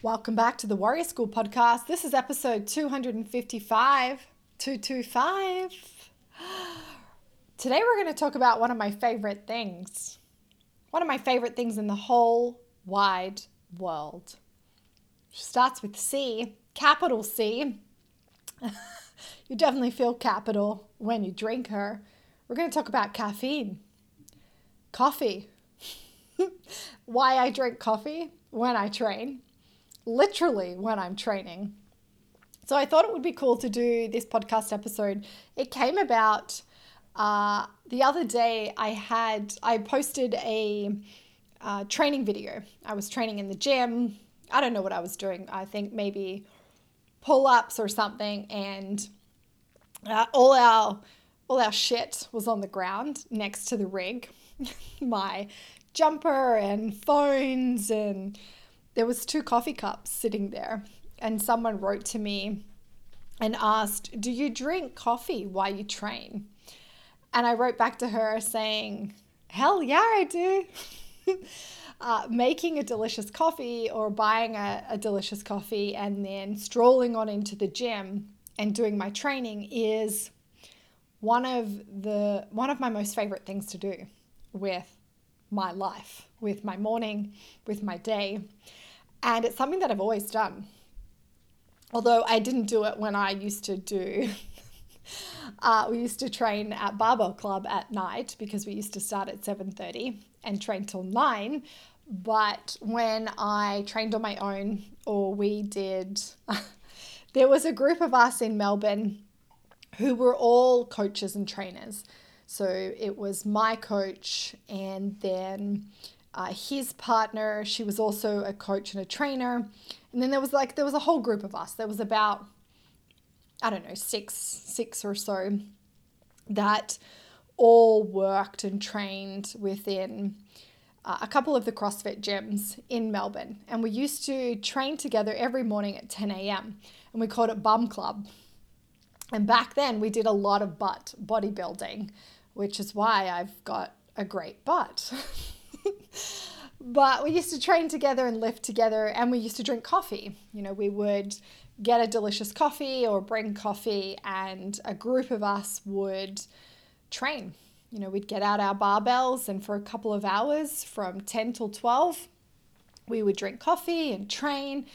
Welcome back to the Warrior School podcast. This is episode 255. 225. Today we're going to talk about one of my favorite things. One of my favorite things in the whole wide world. Starts with C, capital C. you definitely feel capital when you drink her. We're going to talk about caffeine, coffee, why I drink coffee when I train, literally when I'm training. So I thought it would be cool to do this podcast episode. It came about uh, the other day. I had I posted a uh, training video. I was training in the gym. I don't know what I was doing. I think maybe pull ups or something, and uh, all our all our shit was on the ground next to the rig. My jumper and phones and there was two coffee cups sitting there and someone wrote to me and asked, "Do you drink coffee while you train?" And I wrote back to her saying, "Hell yeah, I do." uh, making a delicious coffee or buying a, a delicious coffee and then strolling on into the gym and doing my training is one of the one of my most favorite things to do with my life, with my morning, with my day. And it's something that I've always done. Although I didn't do it when I used to do uh, we used to train at barbell club at night because we used to start at 7.30 and train till 9 but when i trained on my own or we did there was a group of us in melbourne who were all coaches and trainers so it was my coach and then uh, his partner. She was also a coach and a trainer. And then there was like, there was a whole group of us. There was about, I don't know, six, six or so that all worked and trained within uh, a couple of the CrossFit gyms in Melbourne. And we used to train together every morning at 10 a.m. and we called it Bum Club. And back then we did a lot of butt bodybuilding which is why I've got a great butt. but we used to train together and lift together, and we used to drink coffee. You know, we would get a delicious coffee or bring coffee, and a group of us would train. You know, we'd get out our barbells, and for a couple of hours from 10 till 12, we would drink coffee and train.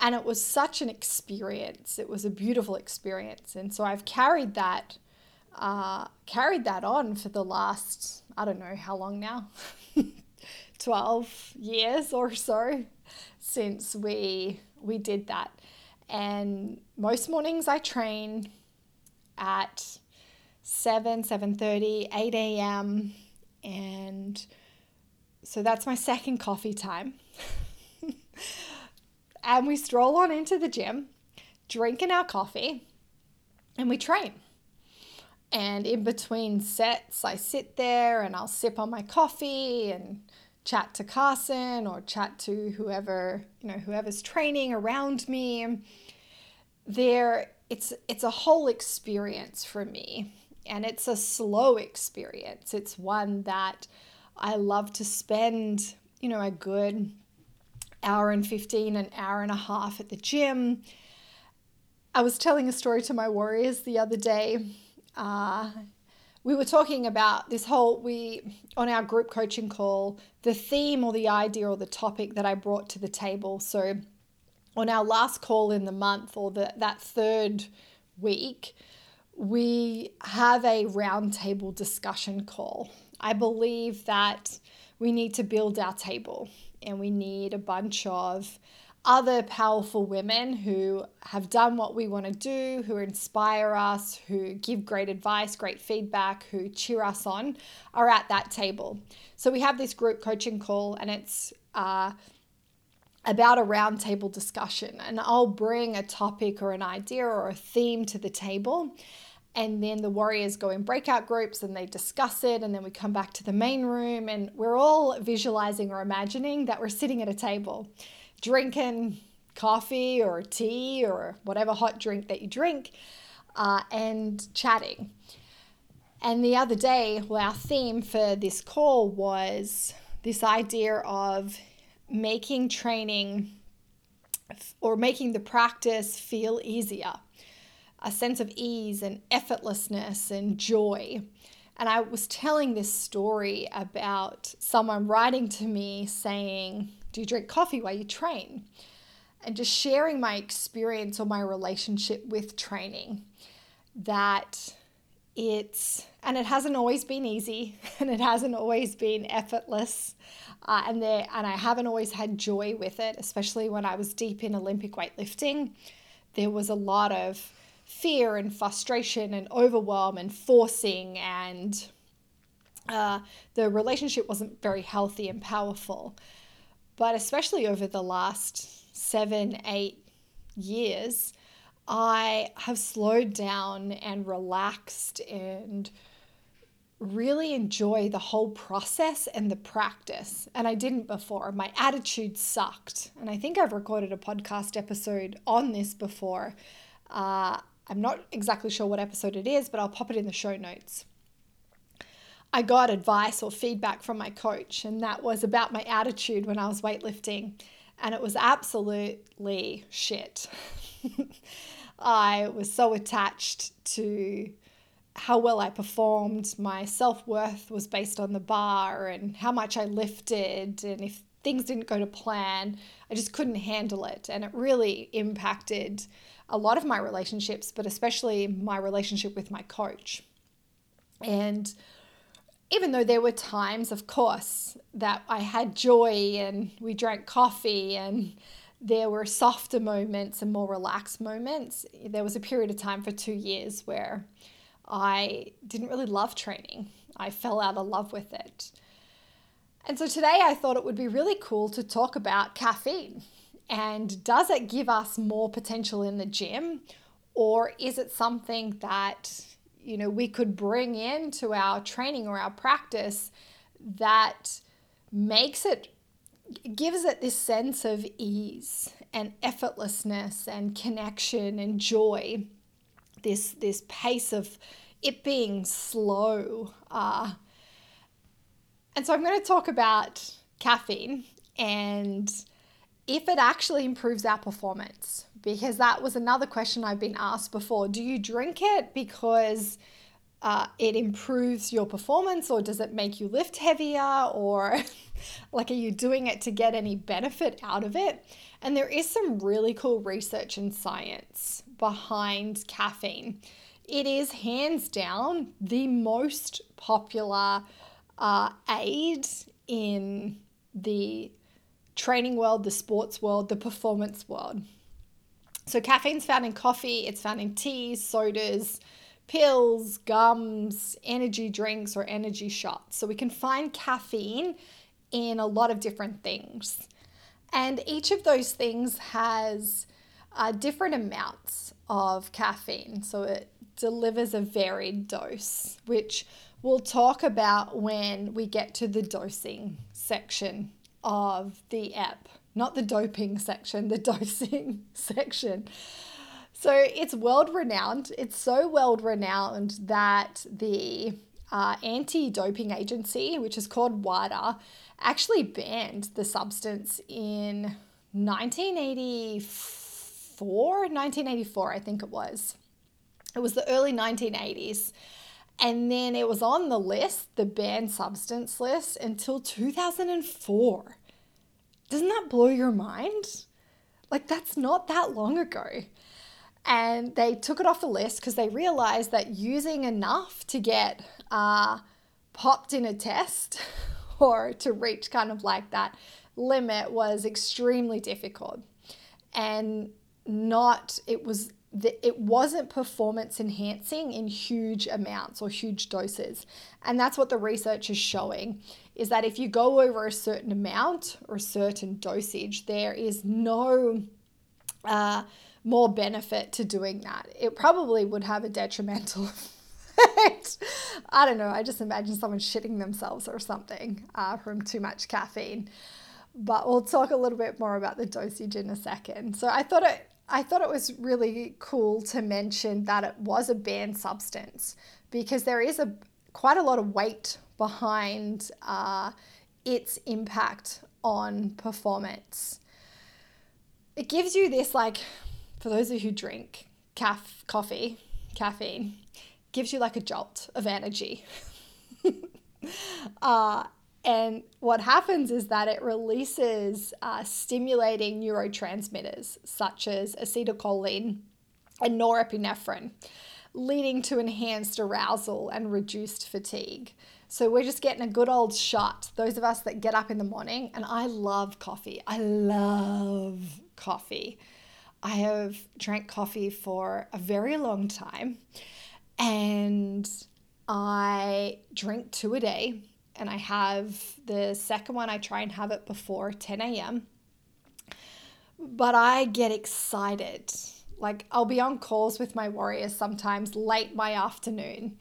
And it was such an experience. It was a beautiful experience. And so I've carried that uh, carried that on for the last, I don't know how long now, 12 years or so since we we did that. And most mornings I train at 7, 7.30, 8 a.m. And so that's my second coffee time. and we stroll on into the gym, drinking our coffee, and we train. And in between sets, I sit there and I'll sip on my coffee and chat to Carson or chat to whoever, you know, whoever's training around me. There it's it's a whole experience for me and it's a slow experience. It's one that I love to spend, you know, a good hour and 15 an hour and a half at the gym. I was telling a story to my warriors the other day uh, we were talking about this whole we on our group coaching call the theme or the idea or the topic that i brought to the table. So on our last call in the month or the, that third week we have a roundtable discussion call. I believe that we need to build our table and we need a bunch of other powerful women who have done what we want to do, who inspire us, who give great advice, great feedback, who cheer us on, are at that table. So we have this group coaching call, and it's uh, about a roundtable discussion. And I'll bring a topic or an idea or a theme to the table. And then the warriors go in breakout groups and they discuss it. And then we come back to the main room and we're all visualizing or imagining that we're sitting at a table drinking coffee or tea or whatever hot drink that you drink uh, and chatting. And the other day, well, our theme for this call was this idea of making training or making the practice feel easier, a sense of ease and effortlessness and joy. And I was telling this story about someone writing to me saying, Do you drink coffee while you train? And just sharing my experience or my relationship with training. That it's, and it hasn't always been easy and it hasn't always been effortless. Uh, and there, and I haven't always had joy with it, especially when I was deep in Olympic weightlifting. There was a lot of fear and frustration and overwhelm and forcing, and uh, the relationship wasn't very healthy and powerful. But especially over the last seven, eight years, I have slowed down and relaxed and really enjoy the whole process and the practice. And I didn't before. My attitude sucked. And I think I've recorded a podcast episode on this before. Uh, I'm not exactly sure what episode it is, but I'll pop it in the show notes. I got advice or feedback from my coach, and that was about my attitude when I was weightlifting. And it was absolutely shit. I was so attached to how well I performed. My self worth was based on the bar and how much I lifted. And if things didn't go to plan, I just couldn't handle it. And it really impacted a lot of my relationships, but especially my relationship with my coach. And even though there were times, of course, that I had joy and we drank coffee and there were softer moments and more relaxed moments, there was a period of time for two years where I didn't really love training. I fell out of love with it. And so today I thought it would be really cool to talk about caffeine. And does it give us more potential in the gym? Or is it something that, you know, we could bring into our training or our practice that makes it gives it this sense of ease and effortlessness and connection and joy. This this pace of it being slow uh, and so i'm going to talk about caffeine and if it actually improves our performance because that was another question i've been asked before. Do you drink it because uh, it improves your performance or does it make you lift heavier or like are you doing it to get any benefit out of it? And there is some really cool research and science behind caffeine. It is hands down the most popular uh, aid in the training world the sports world the performance world so caffeine's found in coffee it's found in teas sodas pills, gums, energy drinks, or energy shots. So we can find caffeine in a lot of different things. And each of those things has uh, different amounts of caffeine. So it delivers a varied dose, which we'll talk about when we get to the dosing section of the app. Not the doping section, the dosing section. So it's world renowned. It's so world renowned that the uh, anti doping agency, which is called WADA, actually banned the substance in 1984, 1984, I think it was. It was the early 1980s. And then it was on the list, the banned substance list, until 2004. Doesn't that blow your mind? Like, that's not that long ago. And they took it off the list because they realized that using enough to get uh, popped in a test or to reach kind of like that limit was extremely difficult. And not, it was it wasn't performance enhancing in huge amounts or huge doses and that's what the research is showing is that if you go over a certain amount or a certain dosage there is no uh, more benefit to doing that. It probably would have a detrimental effect. I don't know. I just imagine someone shitting themselves or something uh, from too much caffeine. But we'll talk a little bit more about the dosage in a second. So I thought it. I thought it was really cool to mention that it was a banned substance because there is a quite a lot of weight behind uh, its impact on performance it gives you this, like, for those of you who drink caf- coffee, caffeine, gives you like a jolt of energy. uh, and what happens is that it releases uh, stimulating neurotransmitters such as acetylcholine and norepinephrine, leading to enhanced arousal and reduced fatigue. So we're just getting a good old shot. Those of us that get up in the morning, and I love coffee. I love coffee. I have drank coffee for a very long time and I drink two a day and I have the second one, I try and have it before 10 a.m. But I get excited. Like, I'll be on calls with my warriors sometimes late my afternoon,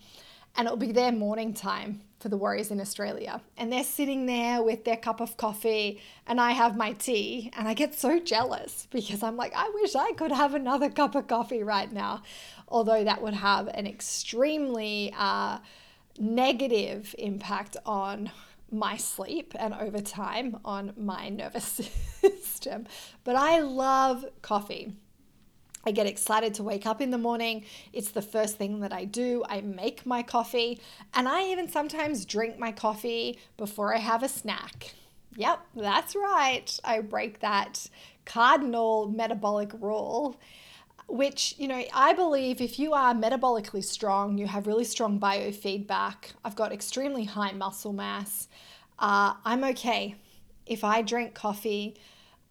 and it'll be their morning time for the warriors in Australia. And they're sitting there with their cup of coffee, and I have my tea, and I get so jealous because I'm like, I wish I could have another cup of coffee right now. Although that would have an extremely, uh, negative impact on my sleep and over time on my nervous system. But I love coffee. I get excited to wake up in the morning. It's the first thing that I do. I make my coffee, and I even sometimes drink my coffee before I have a snack. Yep, that's right. I break that cardinal metabolic rule which, you know, I believe if you are metabolically strong, you have really strong biofeedback, I've got extremely high muscle mass, uh, I'm okay if I drink coffee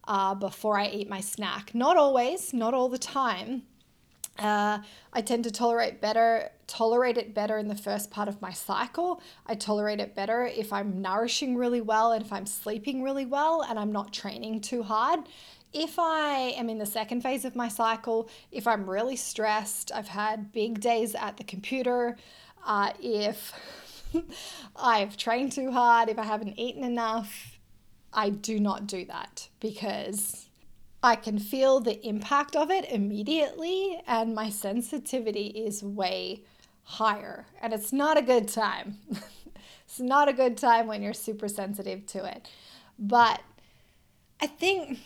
uh, before I eat my snack. Not always, not all the time. Uh, I tend to tolerate better, tolerate it better in the first part of my cycle. I tolerate it better if I'm nourishing really well and if I'm sleeping really well and I'm not training too hard if I am in the second phase of my cycle, if I'm really stressed, I've had big days at the computer, uh, if I've trained too hard, if I haven't eaten enough, I do not do that because I can feel the impact of it immediately and my sensitivity is way higher. And it's not a good time. it's not a good time when you're super sensitive to it. But I think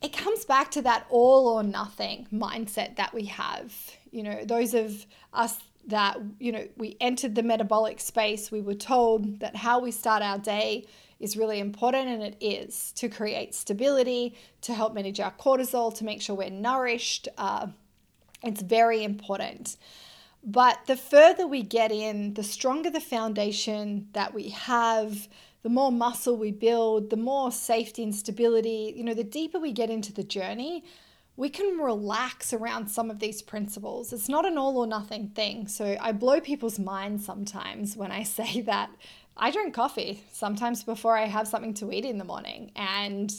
it comes back to that all or nothing mindset that we have. You know, those of us that, you know, we entered the metabolic space, we were told that how we start our day is really important, and it is to create stability, to help manage our cortisol, to make sure we're nourished. Uh, it's very important. But the further we get in, the stronger the foundation that we have, the more muscle we build, the more safety and stability, you know, the deeper we get into the journey, we can relax around some of these principles. It's not an all or nothing thing. So I blow people's minds sometimes when I say that I drink coffee sometimes before I have something to eat in the morning. And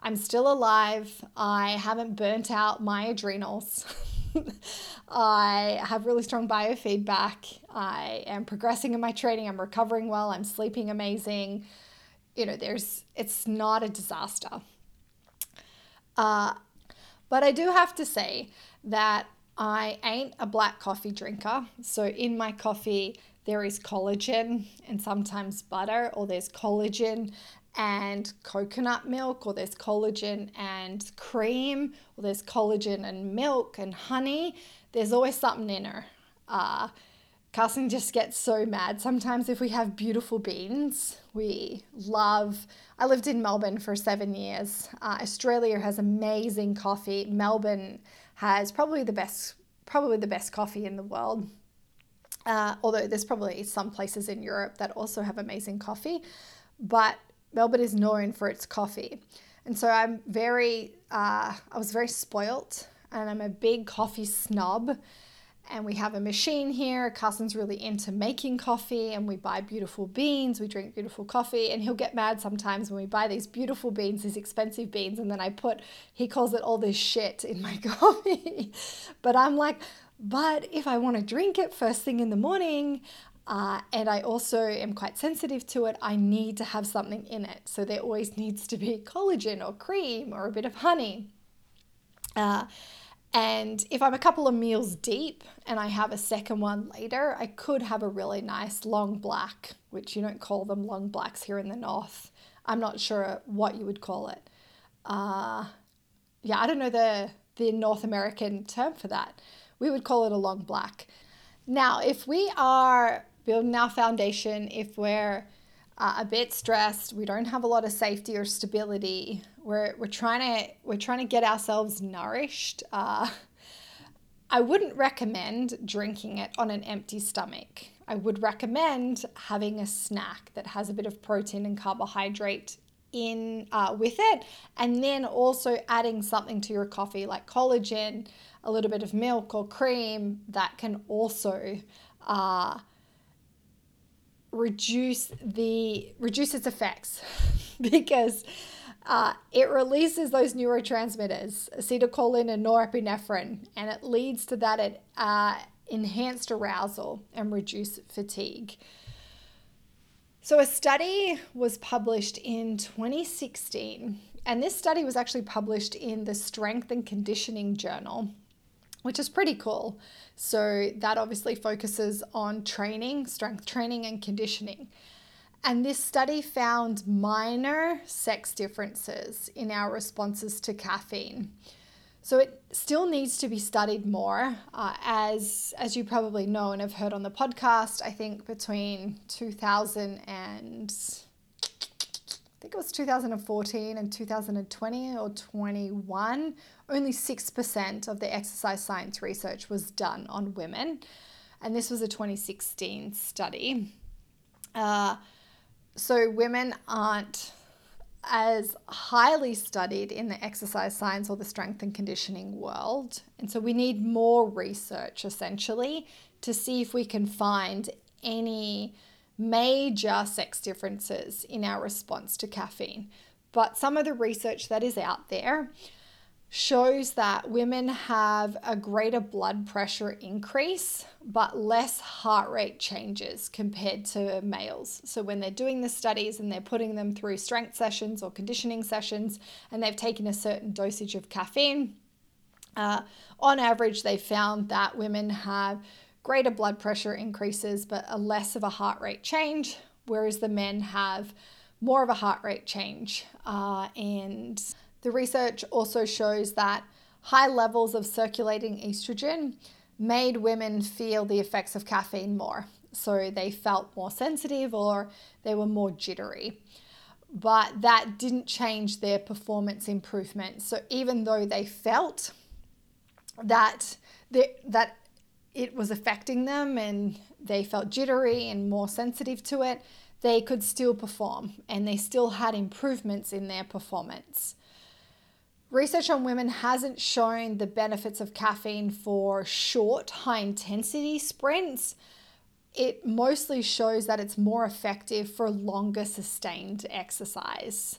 I'm still alive. I haven't burnt out my adrenals. I have really strong biofeedback. I am progressing in my training. I'm recovering well. I'm sleeping amazing. You know, there's it's not a disaster. Uh, but I do have to say that I ain't a black coffee drinker. So in my coffee, there is collagen and sometimes butter, or there's collagen and coconut milk, or there's collagen and cream, or there's collagen and milk and honey. There's always something in her. Uh, Carson just gets so mad. Sometimes, if we have beautiful beans, we love. I lived in Melbourne for seven years. Uh, Australia has amazing coffee. Melbourne has probably the best, probably the best coffee in the world. Uh, although there's probably some places in Europe that also have amazing coffee, but Melbourne is known for its coffee. And so I'm very, uh, I was very spoilt and I'm a big coffee snob. And we have a machine here. Carson's really into making coffee, and we buy beautiful beans. We drink beautiful coffee, and he'll get mad sometimes when we buy these beautiful beans, these expensive beans, and then I put, he calls it all this shit in my coffee. but I'm like, but if I want to drink it first thing in the morning, uh, and I also am quite sensitive to it. I need to have something in it. So there always needs to be collagen or cream or a bit of honey. Uh, and if I'm a couple of meals deep and I have a second one later, I could have a really nice long black, which you don't call them long blacks here in the north. I'm not sure what you would call it. Uh, yeah, I don't know the the North American term for that. We would call it a long black. Now, if we are building our foundation, if we're uh, a bit stressed, we don't have a lot of safety or stability, we're, we're trying to we're trying to get ourselves nourished. Uh, I wouldn't recommend drinking it on an empty stomach. I would recommend having a snack that has a bit of protein and carbohydrate in uh, with it, and then also adding something to your coffee like collagen, a little bit of milk or cream that can also uh, reduce the reduce its effects because uh, it releases those neurotransmitters, acetylcholine and norepinephrine, and it leads to that uh, enhanced arousal and reduced fatigue. So, a study was published in 2016, and this study was actually published in the Strength and Conditioning Journal, which is pretty cool. So, that obviously focuses on training, strength training, and conditioning. And this study found minor sex differences in our responses to caffeine. So it still needs to be studied more, uh, as as you probably know and have heard on the podcast. I think between 2000 and I think it was 2014 and 2020 or 21, only 6% of the exercise science research was done on women. And this was a 2016 study. Uh, so women aren't as highly studied in the exercise science or the strength and conditioning world. And so we need more research essentially to see if we can find any major sex differences in our response to caffeine. But some of the research that is out there shows that women have a greater blood pressure increase but less heart rate changes compared to males. So, when they're doing the studies and they're putting them through strength sessions or conditioning sessions and they've taken a certain dosage of caffeine, uh, on average, they found that women have greater blood pressure increases but a less of a heart rate change, whereas the men have more of a heart rate change uh, and the research also shows that high levels of circulating estrogen made women feel the effects of caffeine more. So they felt more sensitive or they were more jittery. But that didn't change their performance improvement. So even though they felt that that it was affecting them and they felt jittery and more sensitive to it, they could still perform and they still had improvements in their performance. Research on women hasn't shown the benefits of caffeine for short, high intensity sprints. It mostly shows that it's more effective for longer sustained exercise.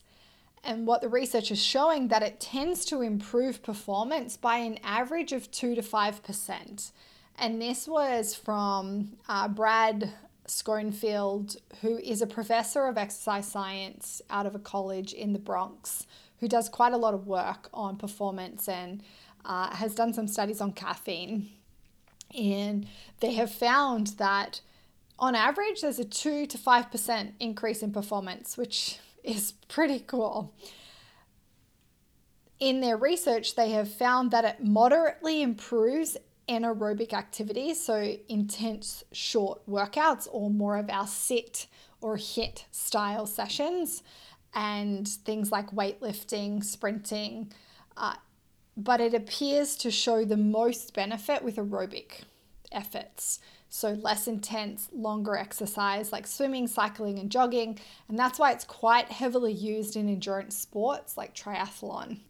And what the research is showing that it tends to improve performance by an average of 2 to 5%. And this was from uh, Brad Schoenfeld, who is a professor of exercise science out of a college in the Bronx who does quite a lot of work on performance and uh, has done some studies on caffeine. And they have found that on average, there's a 2 to 5% increase in performance, which is pretty cool. In their research, they have found that it moderately improves anaerobic activity, so intense short workouts or more of our sit or HIT style sessions and things like weightlifting, sprinting, uh, but it appears to show the most benefit with aerobic efforts. So, less intense, longer exercise like swimming, cycling, and jogging. And that's why it's quite heavily used in endurance sports like triathlon.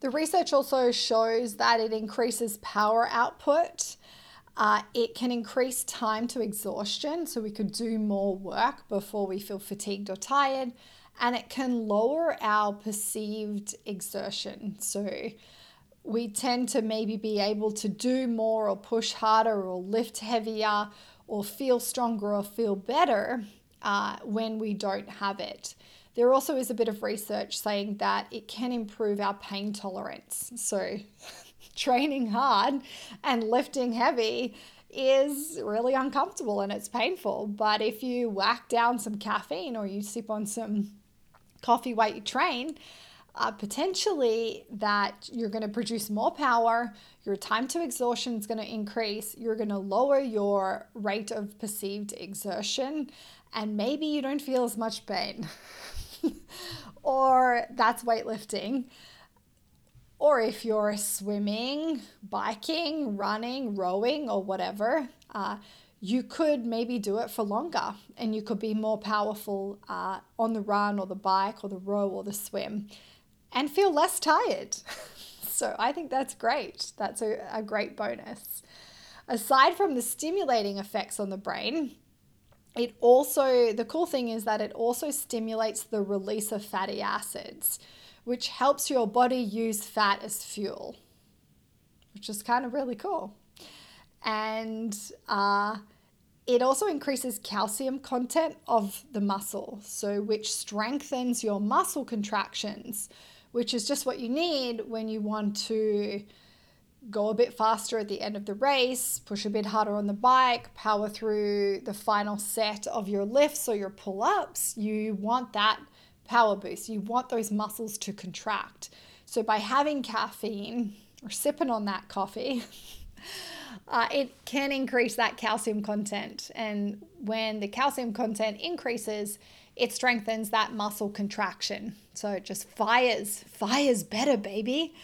The research also shows that it increases power output. Uh, it can increase time to exhaustion, so we could do more work before we feel fatigued or tired and it can lower our perceived exertion. So we tend to maybe be able to do more or push harder or lift heavier or feel stronger or feel better uh, when we don't have it. There also is a bit of research saying that it can improve our pain tolerance. So, training hard and lifting heavy is really uncomfortable and it's painful. But if you whack down some caffeine or you sip on some coffee weight you train, uh, potentially that you're going to produce more power, your time to exhaustion is going to increase, you're going to lower your rate of perceived exertion, and maybe you don't feel as much pain. or that's weightlifting. Or if you're swimming, biking, running, rowing, or whatever, uh, you could maybe do it for longer and you could be more powerful uh, on the run or the bike or the row or the swim and feel less tired. so I think that's great. That's a, a great bonus. Aside from the stimulating effects on the brain, it also, the cool thing is that it also stimulates the release of fatty acids, which helps your body use fat as fuel, which is kind of really cool. And uh, it also increases calcium content of the muscle, so which strengthens your muscle contractions, which is just what you need when you want to go a bit faster at the end of the race, push a bit harder on the bike, power through the final set of your lifts or your pull ups. You want that power boost. You want those muscles to contract. So, by having caffeine or sipping on that coffee, uh, it can increase that calcium content. And when the calcium content increases, it strengthens that muscle contraction. So it just fires, fires better, baby.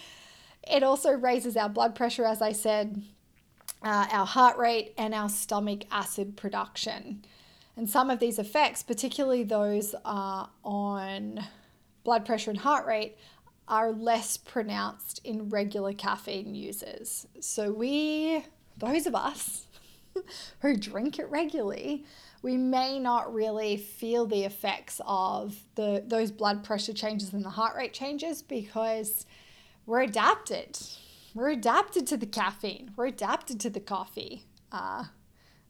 It also raises our blood pressure, as I said, uh, our heart rate, and our stomach acid production. And some of these effects, particularly those uh, on blood pressure and heart rate, are less pronounced in regular caffeine users. So, we, those of us who drink it regularly, we may not really feel the effects of the those blood pressure changes and the heart rate changes because we're adapted. We're adapted to the caffeine. We're adapted to the coffee. Uh,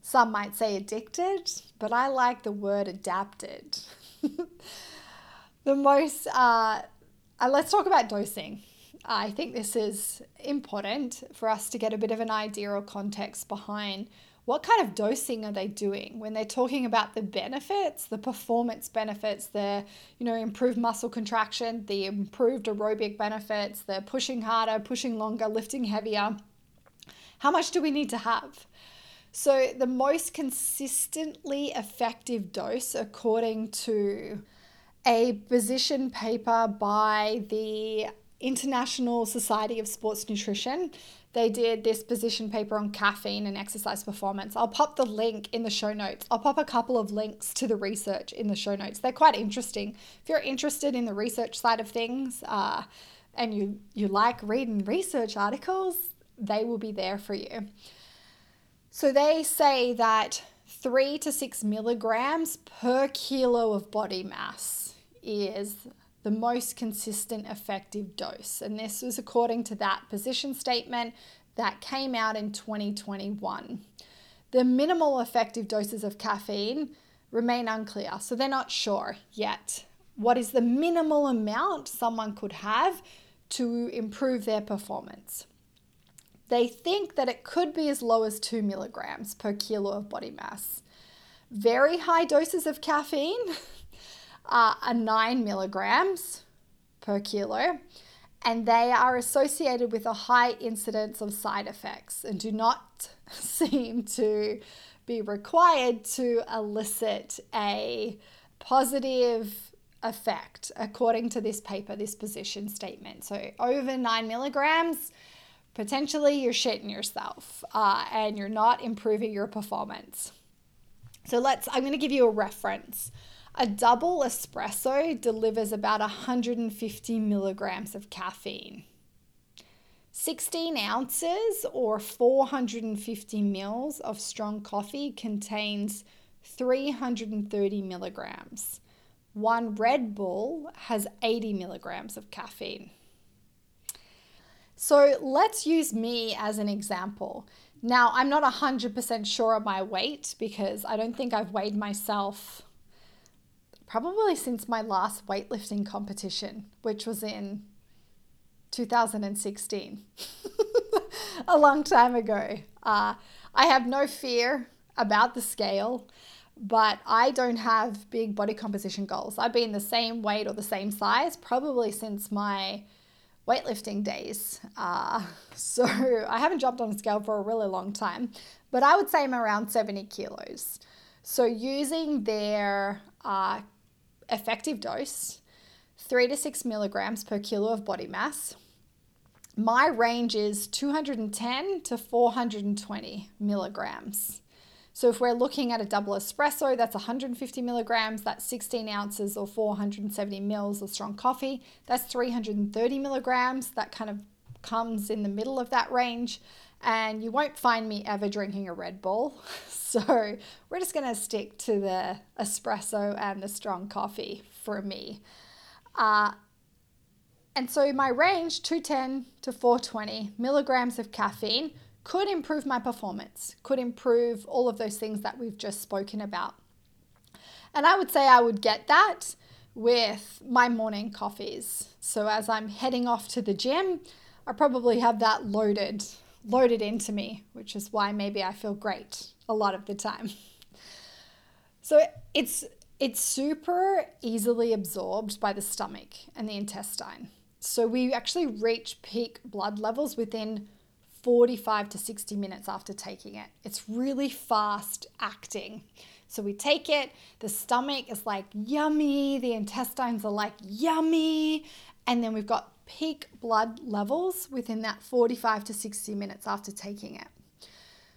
some might say addicted, but I like the word adapted. the most, uh, uh, let's talk about dosing. I think this is important for us to get a bit of an idea or context behind what kind of dosing are they doing when they're talking about the benefits, the performance benefits, the you know improved muscle contraction, the improved aerobic benefits, the pushing harder, pushing longer, lifting heavier. How much do we need to have? So the most consistently effective dose according to a position paper by the International Society of Sports Nutrition they did this position paper on caffeine and exercise performance. I'll pop the link in the show notes. I'll pop a couple of links to the research in the show notes. They're quite interesting. If you're interested in the research side of things uh, and you, you like reading research articles, they will be there for you. So they say that three to six milligrams per kilo of body mass is the most consistent effective dose. And this was according to that position statement that came out in 2021. The minimal effective doses of caffeine remain unclear, so they're not sure yet. What is the minimal amount someone could have to improve their performance? They think that it could be as low as 2 milligrams per kilo of body mass. Very high doses of caffeine uh, are 9 milligrams per kilo, and they are associated with a high incidence of side effects and do not seem to be required to elicit a positive effect according to this paper, this position statement. So, over 9 milligrams, potentially you're shitting yourself uh, and you're not improving your performance. So, let's, I'm going to give you a reference. A double espresso delivers about 150 milligrams of caffeine. 16 ounces or 450 mils of strong coffee contains 330 milligrams. One Red Bull has 80 milligrams of caffeine. So let's use me as an example. Now, I'm not 100% sure of my weight because I don't think I've weighed myself probably since my last weightlifting competition, which was in 2016, a long time ago. Uh, I have no fear about the scale. but I don't have big body composition goals. I've been the same weight or the same size probably since my weightlifting days. Uh, so I haven't jumped on a scale for a really long time, but I would say I'm around 70 kilos. So using their uh, effective dose, three to six milligrams per kilo of body mass. My range is 210 to 420 milligrams. So if we're looking at a double espresso, that's 150 milligrams, that's 16 ounces or 470 mils of strong coffee. That's 330 milligrams. That kind of comes in the middle of that range. And you won't find me ever drinking a Red Bull. So we're just going to stick to the espresso and the strong coffee for me. Uh, and so my range, 210 to 420 milligrams of caffeine, could improve my performance, could improve all of those things that we've just spoken about. And I would say I would get that with my morning coffees. So as I'm heading off to the gym, I probably have that loaded, loaded into me, which is why maybe I feel great a lot of the time. So it's it's super easily absorbed by the stomach and the intestine. So we actually reach peak blood levels within 45 to 60 minutes after taking it. It's really fast acting. So we take it, the stomach is like yummy, the intestines are like yummy, and then we've got peak blood levels within that 45 to 60 minutes after taking it.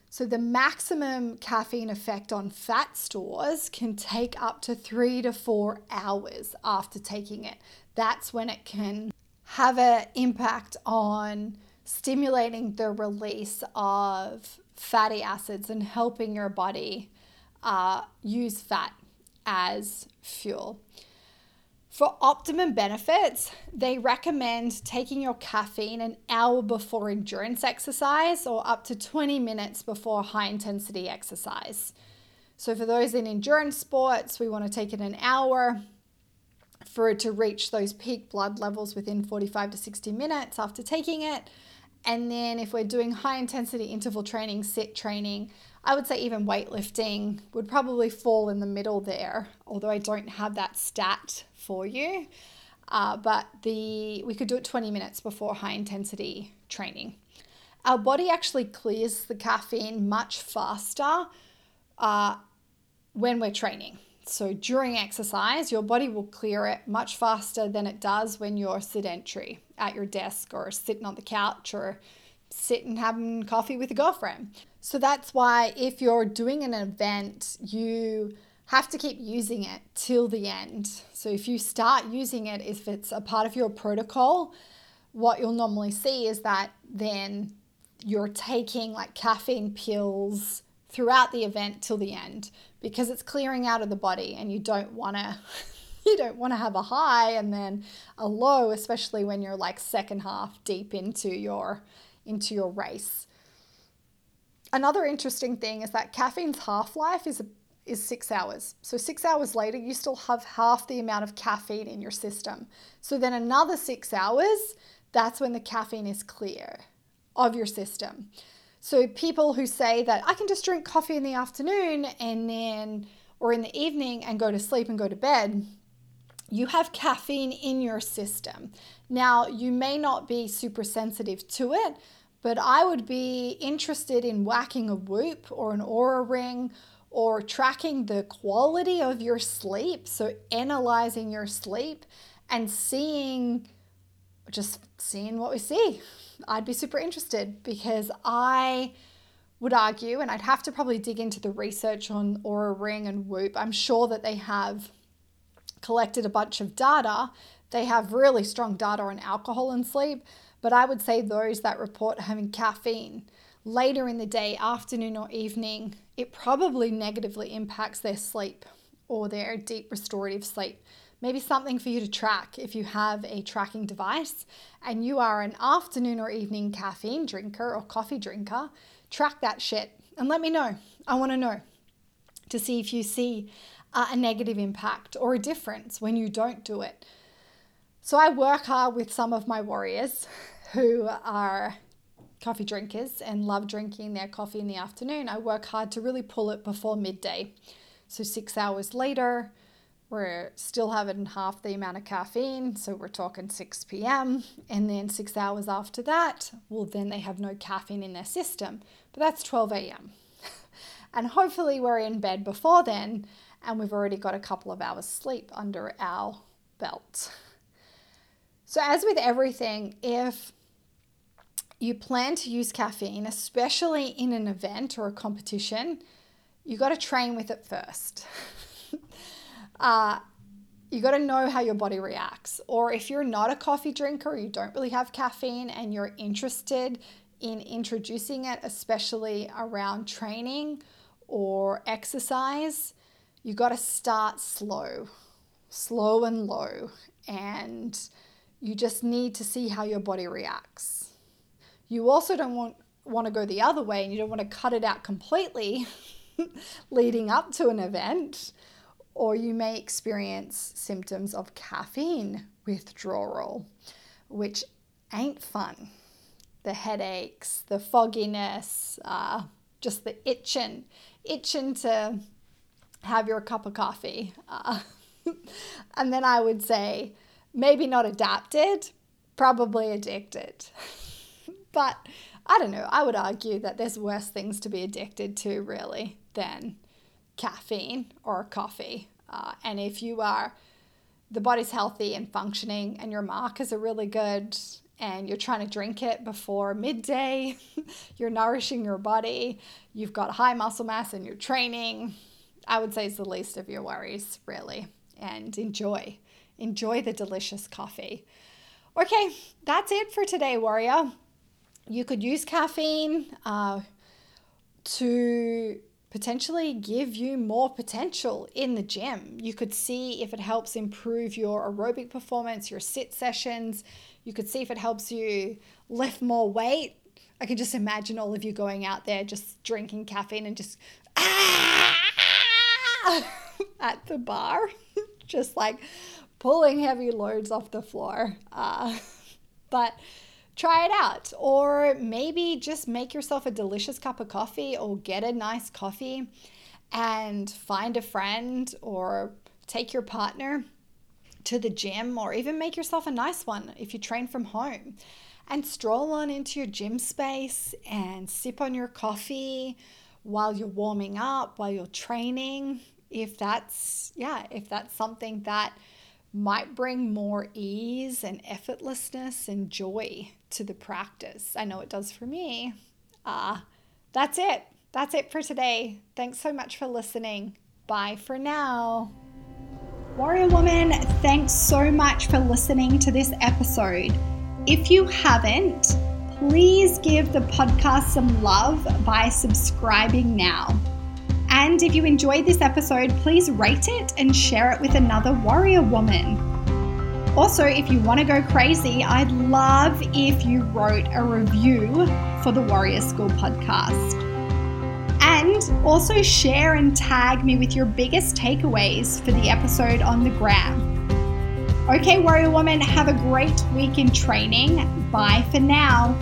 So the maximum caffeine effect on fat stores can take up to three to four hours after taking it. That's when it can have an impact on stimulating the release of fatty acids and helping your body uh, use fat as fuel. For optimum benefits, they recommend taking your caffeine an hour before endurance exercise or up to 20 minutes before high intensity exercise. So, for those in endurance sports, we want to take it an hour for it to reach those peak blood levels within 45 to 60 minutes after taking it. And then, if we're doing high intensity interval training, sit training, I would say even weightlifting would probably fall in the middle there, although I don't have that stat for you. Uh, but the we could do it 20 minutes before high intensity training. Our body actually clears the caffeine much faster uh, when we're training. So during exercise, your body will clear it much faster than it does when you're sedentary at your desk or sitting on the couch or sitting having coffee with a girlfriend. So that's why if you're doing an event, you have to keep using it till the end. So if you start using it, if it's a part of your protocol, what you'll normally see is that then you're taking like caffeine pills throughout the event till the end because it's clearing out of the body and you don't want to you don't want to have a high and then a low especially when you're like second half deep into your into your race Another interesting thing is that caffeine's half life is, is six hours. So, six hours later, you still have half the amount of caffeine in your system. So, then another six hours, that's when the caffeine is clear of your system. So, people who say that I can just drink coffee in the afternoon and then, or in the evening and go to sleep and go to bed, you have caffeine in your system. Now, you may not be super sensitive to it, but I would be interested in whacking a whoop or an Oura ring or tracking the quality of your sleep. So, analyzing your sleep and seeing, just seeing what we see. I'd be super interested because I would argue, and I'd have to probably dig into the research on Oura Ring and Whoop. I'm sure that they have collected a bunch of data. They have really strong data on alcohol and sleep, but I would say those that report having caffeine later in the day, afternoon, or evening, it probably negatively impacts their sleep or their deep restorative sleep. Maybe something for you to track if you have a tracking device and you are an afternoon or evening caffeine drinker or coffee drinker. Track that shit and let me know. I want to know to see if you see uh, a negative impact or a difference when you don't do it. So I work hard with some of my warriors who are coffee drinkers and love drinking their coffee in the afternoon. I work hard to really pull it before midday. So, six hours later, we're still having half the amount of caffeine. So, we're talking 6 p.m. And then six hours after that, well, then they have no caffeine in their system. But that's 12 a.m. and hopefully, we're in bed before then and we've already got a couple of hours sleep under our belt. So, as with everything, if you plan to use caffeine, especially in an event or a competition, you got to train with it first. uh, you got to know how your body reacts. Or if you're not a coffee drinker, you don't really have caffeine, and you're interested in introducing it, especially around training or exercise, you got to start slow, slow and low, and you just need to see how your body reacts. You also don't want want to go the other way and you don't want to cut it out completely leading up to an event or you may experience symptoms of caffeine withdrawal which ain't fun the headaches the fogginess uh, just the itching itching to have your cup of coffee. Uh, and then I would say maybe not adapted, probably addicted. but I don't know, I would argue that there's worse things to be addicted to, really, than caffeine or coffee. Uh, and if you are, the body's healthy and functioning, and your markers are really good, and you're trying to drink it before midday, you're nourishing your body, you've got high muscle mass, and you're training I would say it's the least of your worries, really. And enjoy. Enjoy the delicious coffee. Okay, that's it for today, warrior. You could use caffeine uh, to potentially give you more potential in the gym. You could see if it helps improve your aerobic performance, your sit sessions. You could see if it helps you lift more weight. I can just imagine all of you going out there just drinking caffeine and just ah! at the bar, just like pulling heavy loads off the floor. Uh, but try it out. Or maybe just make yourself a delicious cup of coffee or get a nice coffee and find a friend or take your partner to the gym or even make yourself a nice one if you train from home and stroll on into your gym space and sip on your coffee while you're warming up, while you're training, if that's, yeah, if that's something that might bring more ease and effortlessness and joy to the practice. I know it does for me. Uh, that's it. That's it for today. Thanks so much for listening. Bye for now. Warrior Woman, thanks so much for listening to this episode. If you haven't, please give the podcast some love by subscribing now. And if you enjoyed this episode, please rate it and share it with another warrior woman. Also, if you want to go crazy, I'd love if you wrote a review for the Warrior School podcast. And also share and tag me with your biggest takeaways for the episode on the gram. Okay, Warrior Woman, have a great week in training. Bye for now.